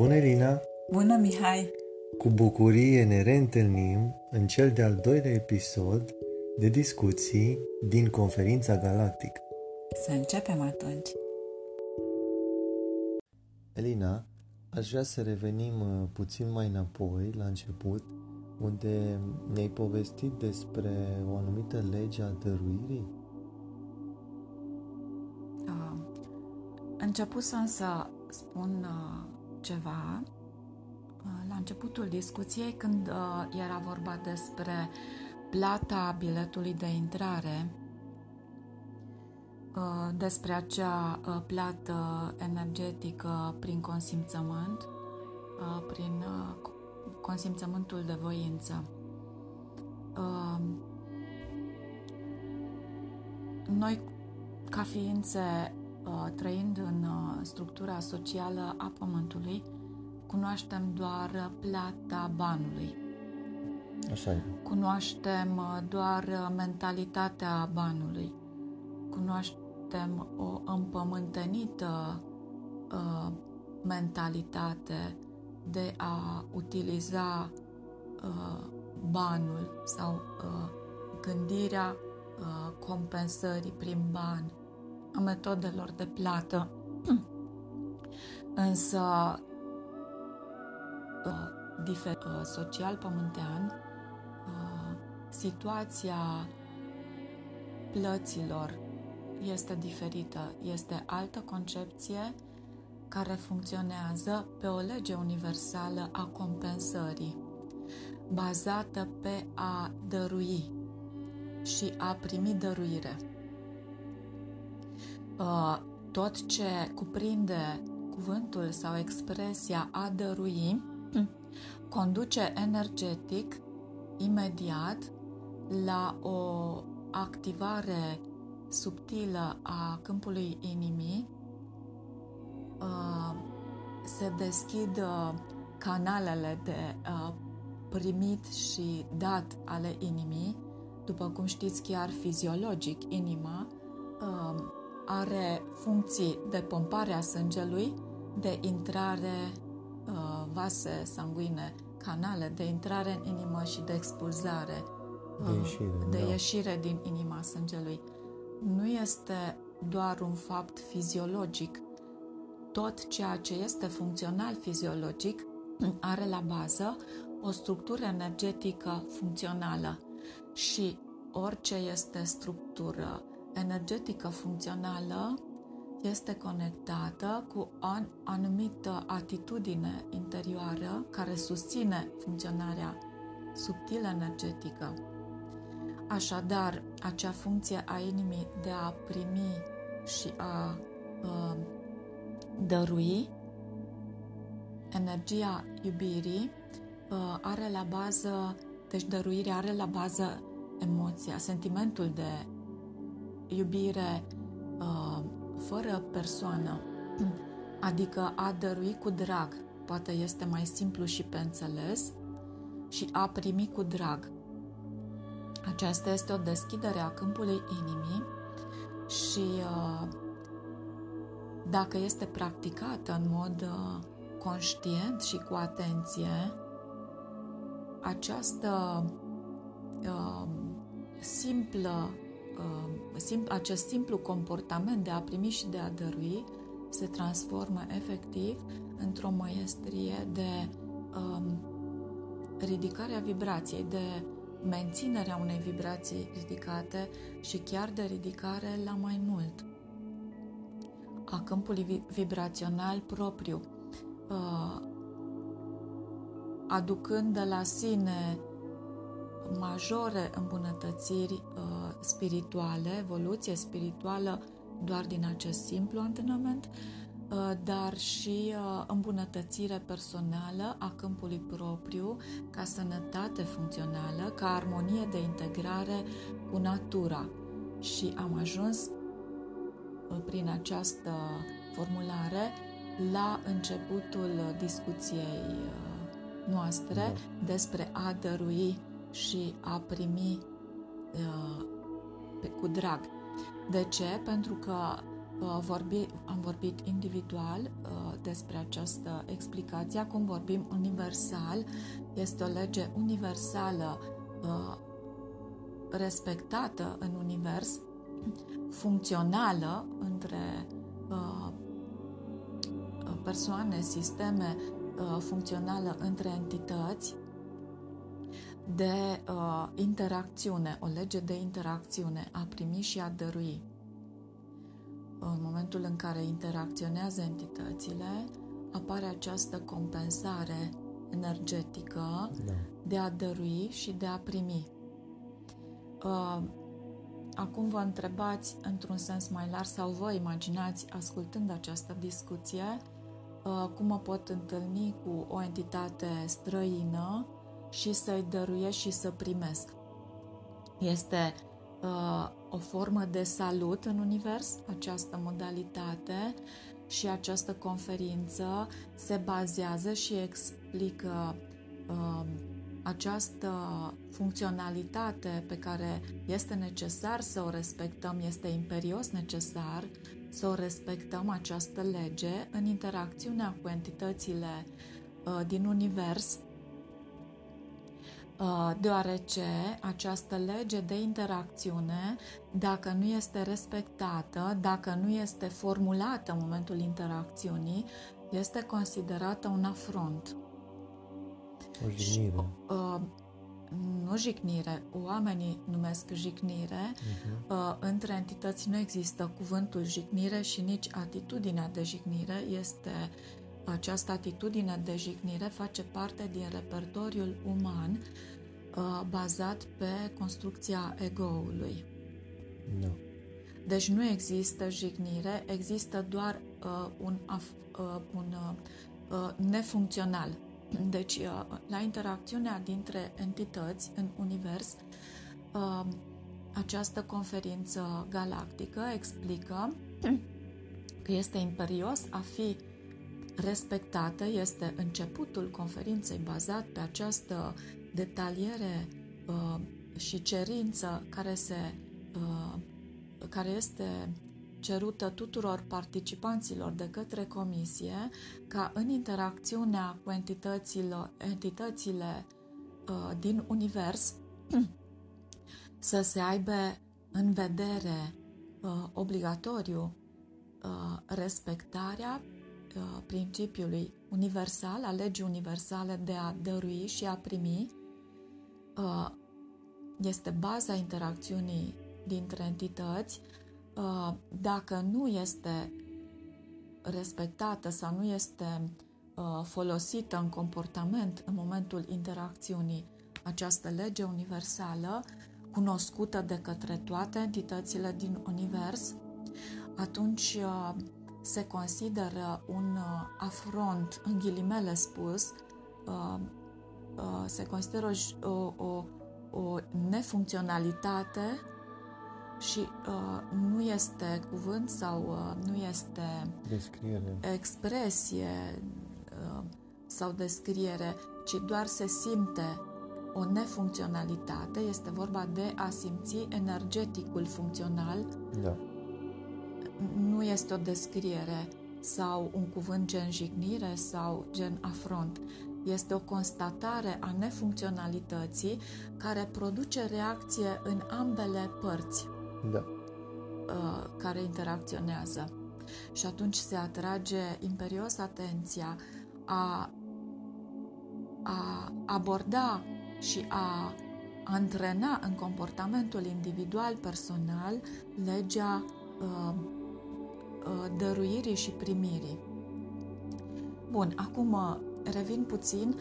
Bună, Elina! Bună, Mihai! Cu bucurie ne reîntâlnim în cel de-al doilea episod de discuții din Conferința Galactică. Să începem atunci! Elina, aș vrea să revenim uh, puțin mai înapoi, la început, unde ne-ai povestit despre o anumită lege a dăruirii. Uh, începusem să spun uh, ceva uh, la începutul discuției când uh, era vorba despre plata biletului de intrare, uh, despre acea uh, plată energetică prin consimțământ, uh, prin uh, consimțământul de voință. Uh, noi, ca ființe uh, trăind în uh, structura socială a Pământului, cunoaștem doar plata banului. Așa e. Cunoaștem uh, doar uh, mentalitatea banului. Cunoaștem o împământenită uh, mentalitate de a utiliza uh, banul sau uh, gândirea uh, compensării prin bani, a metodelor de plată. Însă, uh, difer, uh, social pământean, uh, situația plăților este diferită, este altă concepție care funcționează pe o lege universală a compensării, bazată pe a dărui și a primi dăruire. Uh, tot ce cuprinde cuvântul sau expresia a dărui conduce energetic imediat la o activare subtilă a câmpului inimii uh, se deschid uh, canalele de primit și dat ale inimii. După cum știți, chiar fiziologic, inima are funcții de pompare a sângelui, de intrare, uh, vase sanguine, canale de intrare în inimă și de expulzare, de ieșire, de da. ieșire din inima sângelui. Nu este doar un fapt fiziologic. Tot ceea ce este funcțional fiziologic are la bază o structură energetică funcțională și orice este structură energetică funcțională este conectată cu o anumită atitudine interioară care susține funcționarea subtilă energetică. Așadar, acea funcție a inimii de a primi și a a dărui, energia iubirii are la bază, deci dăruirea are la bază emoția, sentimentul de iubire uh, fără persoană, adică a dărui cu drag, poate este mai simplu și pe înțeles, și a primi cu drag. Aceasta este o deschidere a câmpului inimii și uh, dacă este practicată în mod uh, conștient și cu atenție, această uh, simplă uh, acest simplu comportament de a primi și de a dărui se transformă efectiv într-o maestrie de um, ridicare a vibrației, de menținerea unei vibrații ridicate și chiar de ridicare la mai mult a câmpului vibrațional propriu, uh, aducând de la sine majore îmbunătățiri uh, spirituale, evoluție spirituală doar din acest simplu antrenament, uh, dar și uh, îmbunătățire personală a câmpului propriu, ca sănătate funcțională, ca armonie de integrare cu natura. Și am ajuns uh, prin această formulare la începutul discuției noastre da. despre a dărui și a primi uh, pe, cu drag. De ce? Pentru că uh, vorbi, am vorbit individual uh, despre această explicație, acum vorbim universal. Este o lege universală uh, respectată în univers, funcțională între persoane, sisteme, funcțională între entități, de uh, interacțiune, o lege de interacțiune, a primi și a dărui. În momentul în care interacționează entitățile, apare această compensare energetică da. de a dărui și de a primi. Uh, acum vă întrebați într-un sens mai larg sau vă imaginați, ascultând această discuție, uh, cum mă pot întâlni cu o entitate străină și să-i dăruiesc și să primesc. Este uh, o formă de salut în univers, această modalitate și această conferință se bazează și explică uh, această funcționalitate pe care este necesar să o respectăm, este imperios necesar să o respectăm această lege în interacțiunea cu entitățile uh, din univers Uh, deoarece această lege de interacțiune, dacă nu este respectată, dacă nu este formulată în momentul interacțiunii, este considerată un afront. O jignire. Și, uh, nu jignire, oamenii numesc jignire. Uh-huh. Uh, între entități nu există cuvântul jignire și nici atitudinea de jignire. Este această atitudine de jignire face parte din repertoriul uman uh, bazat pe construcția egoului. No. Deci nu există jignire, există doar uh, un, uh, un uh, uh, nefuncțional. Deci, uh, la interacțiunea dintre entități în univers, uh, această conferință galactică explică că este imperios a fi respectată, este începutul conferinței bazat pe această detaliere uh, și cerință care, se, uh, care este cerută tuturor participanților de către comisie ca în interacțiunea cu entitățile, entitățile uh, din univers să se aibă în vedere uh, obligatoriu uh, respectarea uh, principiului universal, a legii universale de a dărui și a primi Uh, este baza interacțiunii dintre entități, uh, dacă nu este respectată sau nu este uh, folosită în comportament în momentul interacțiunii această lege universală, cunoscută de către toate entitățile din univers, atunci se consideră un afront, în ghilimele spus, Uh, se consideră o, o, o nefuncționalitate și uh, nu este cuvânt sau uh, nu este descriere. expresie uh, sau descriere, ci doar se simte o nefuncționalitate, este vorba de a simți energeticul funcțional. Da. Nu este o descriere sau un cuvânt gen jignire sau gen afront. Este o constatare a nefuncționalității care produce reacție în ambele părți da. Uh, care interacționează. Și atunci se atrage imperios atenția a, a aborda și a antrena în comportamentul individual, personal, legea uh, uh, dăruirii și primirii. Bun, acum uh, revin puțin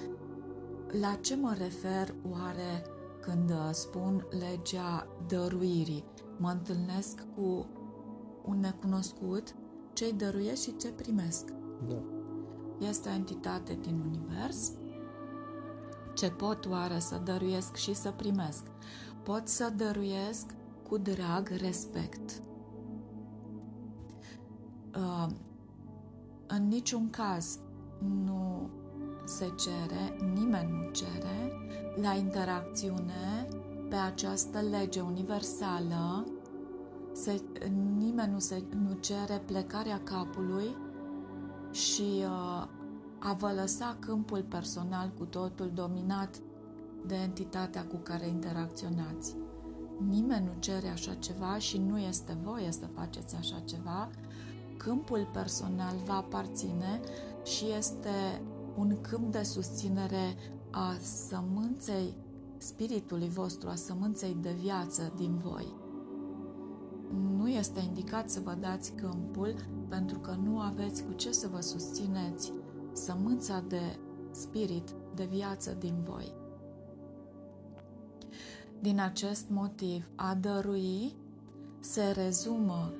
la ce mă refer oare când uh, spun legea dăruirii. Mă întâlnesc cu un necunoscut, ce-i dăruiesc și ce primesc. Da. Este o entitate din univers. Ce pot oare să dăruiesc și să primesc? Pot să dăruiesc cu drag, respect. Uh, în niciun caz nu se cere, nimeni nu cere, la interacțiune pe această lege universală se, nimeni nu, se, nu cere plecarea capului și uh, a vă lăsa câmpul personal cu totul dominat de entitatea cu care interacționați. Nimeni nu cere așa ceva și nu este voie să faceți așa ceva. Câmpul personal va aparține și este un câmp de susținere a sămânței spiritului vostru, a sămânței de viață din voi. Nu este indicat să vă dați câmpul pentru că nu aveți cu ce să vă susțineți sămânța de spirit, de viață din voi. Din acest motiv, a dărui se rezumă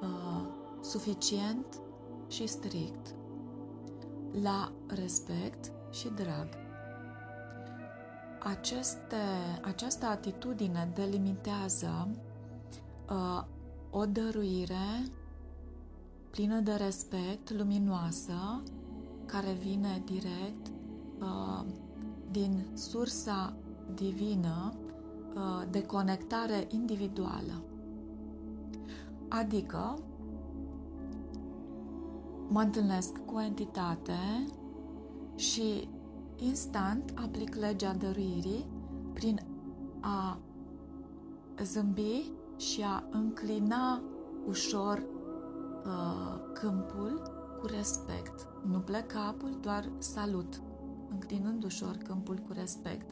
uh, suficient și strict la respect și drag. Aceste, această atitudine delimitează uh, o dăruire plină de respect, luminoasă, care vine direct uh, din sursa divină uh, de conectare individuală. Adică mă întâlnesc cu o entitate și instant aplic legea dăruirii prin a zâmbi și a înclina ușor uh, câmpul cu respect. Nu plec capul, doar salut, înclinând ușor câmpul cu respect.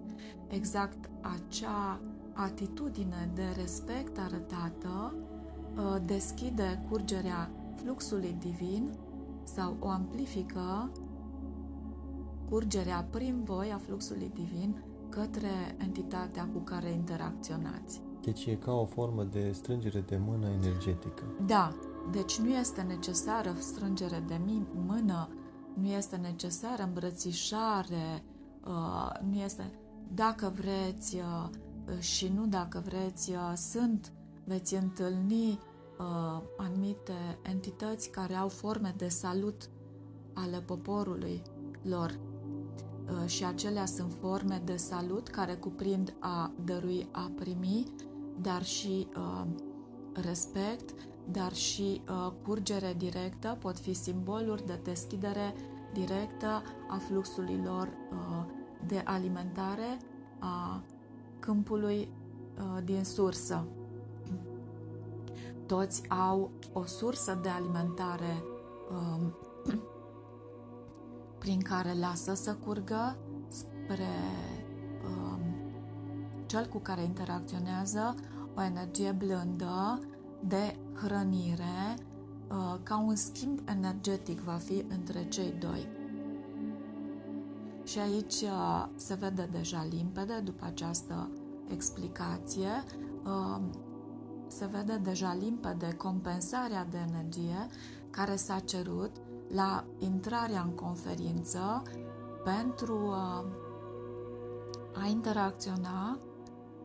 Exact acea atitudine de respect arătată uh, deschide curgerea fluxului divin sau o amplifică curgerea prin voi a fluxului divin către entitatea cu care interacționați. Deci e ca o formă de strângere de mână energetică. Da, deci nu este necesară strângere de mână, nu este necesară îmbrățișare, uh, nu este... Dacă vreți uh, și nu dacă vreți, uh, sunt, veți întâlni anumite entități care au forme de salut ale poporului lor și acelea sunt forme de salut care cuprind a dărui, a primi, dar și respect, dar și uh, curgere directă, pot fi simboluri de deschidere directă a fluxului lor uh, de alimentare a câmpului uh, din sursă. Toți au o sursă de alimentare uh, prin care lasă să curgă spre uh, cel cu care interacționează o energie blândă de hrănire uh, ca un schimb energetic va fi între cei doi. Și aici uh, se vede deja limpede după această explicație, uh, se vede deja limpede compensarea de energie care s-a cerut la intrarea în conferință pentru a interacționa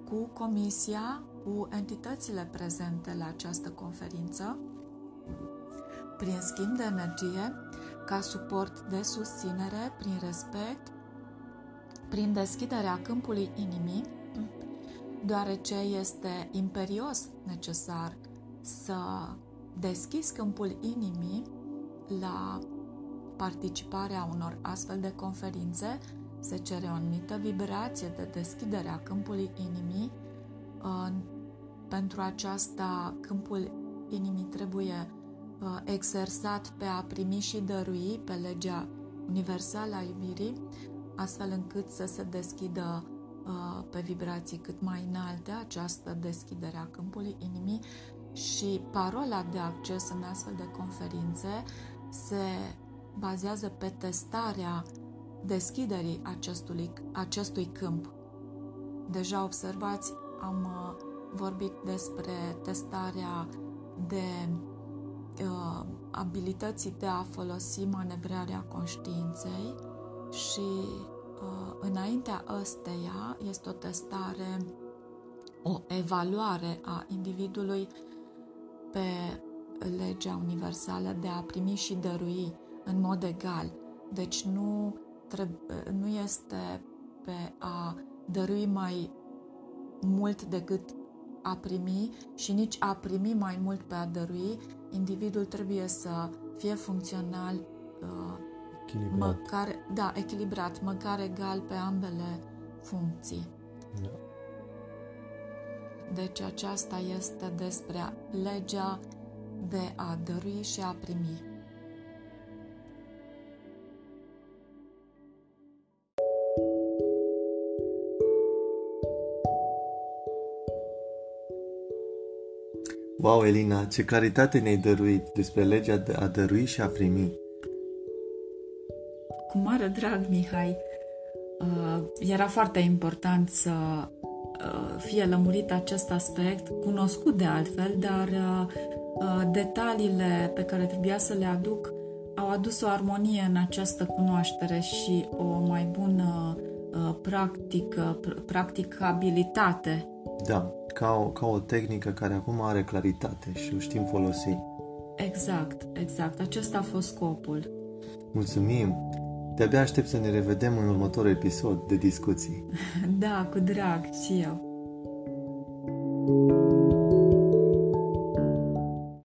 cu comisia cu entitățile prezente la această conferință prin schimb de energie, ca suport de susținere, prin respect, prin deschiderea câmpului inimii, deoarece este imperios necesar să deschizi câmpul inimii la participarea unor astfel de conferințe, se cere o anumită vibrație de deschidere a câmpului inimii. Pentru aceasta, câmpul inimii trebuie uh, exersat pe a primi și dărui pe legea universală a iubirii, astfel încât să se deschidă uh, pe vibrații cât mai înalte această deschidere a câmpului inimii și parola de acces în astfel de conferințe se bazează pe testarea deschiderii acestui, acestui câmp. Deja observați, am uh, vorbit despre testarea de uh, abilității de a folosi manevrarea conștiinței și uh, înaintea ăsteia este o testare, o evaluare a individului pe legea universală de a primi și dărui în mod egal. Deci nu, trebuie, nu este pe a dărui mai mult decât a primi și nici a primi mai mult pe a dărui, individul trebuie să fie funcțional uh, Echilibrat. măcar, da, echilibrat, măcar egal pe ambele funcții. Da. Deci aceasta este despre legea de a dărui și a primi. Wow, Elina, ce claritate ne-ai dăruit despre legea de a dărui și a primi. Cu mare drag, Mihai. Uh, era foarte important să uh, fie lămurit acest aspect, cunoscut de altfel, dar uh, detaliile pe care trebuia să le aduc au adus o armonie în această cunoaștere și o mai bună practică, practicabilitate. Da, ca o, ca o tehnică care acum are claritate și o știm folosi. Exact, exact. Acesta a fost scopul. Mulțumim! De-abia aștept să ne revedem în următorul episod de discuții. Da, cu drag și eu. thank you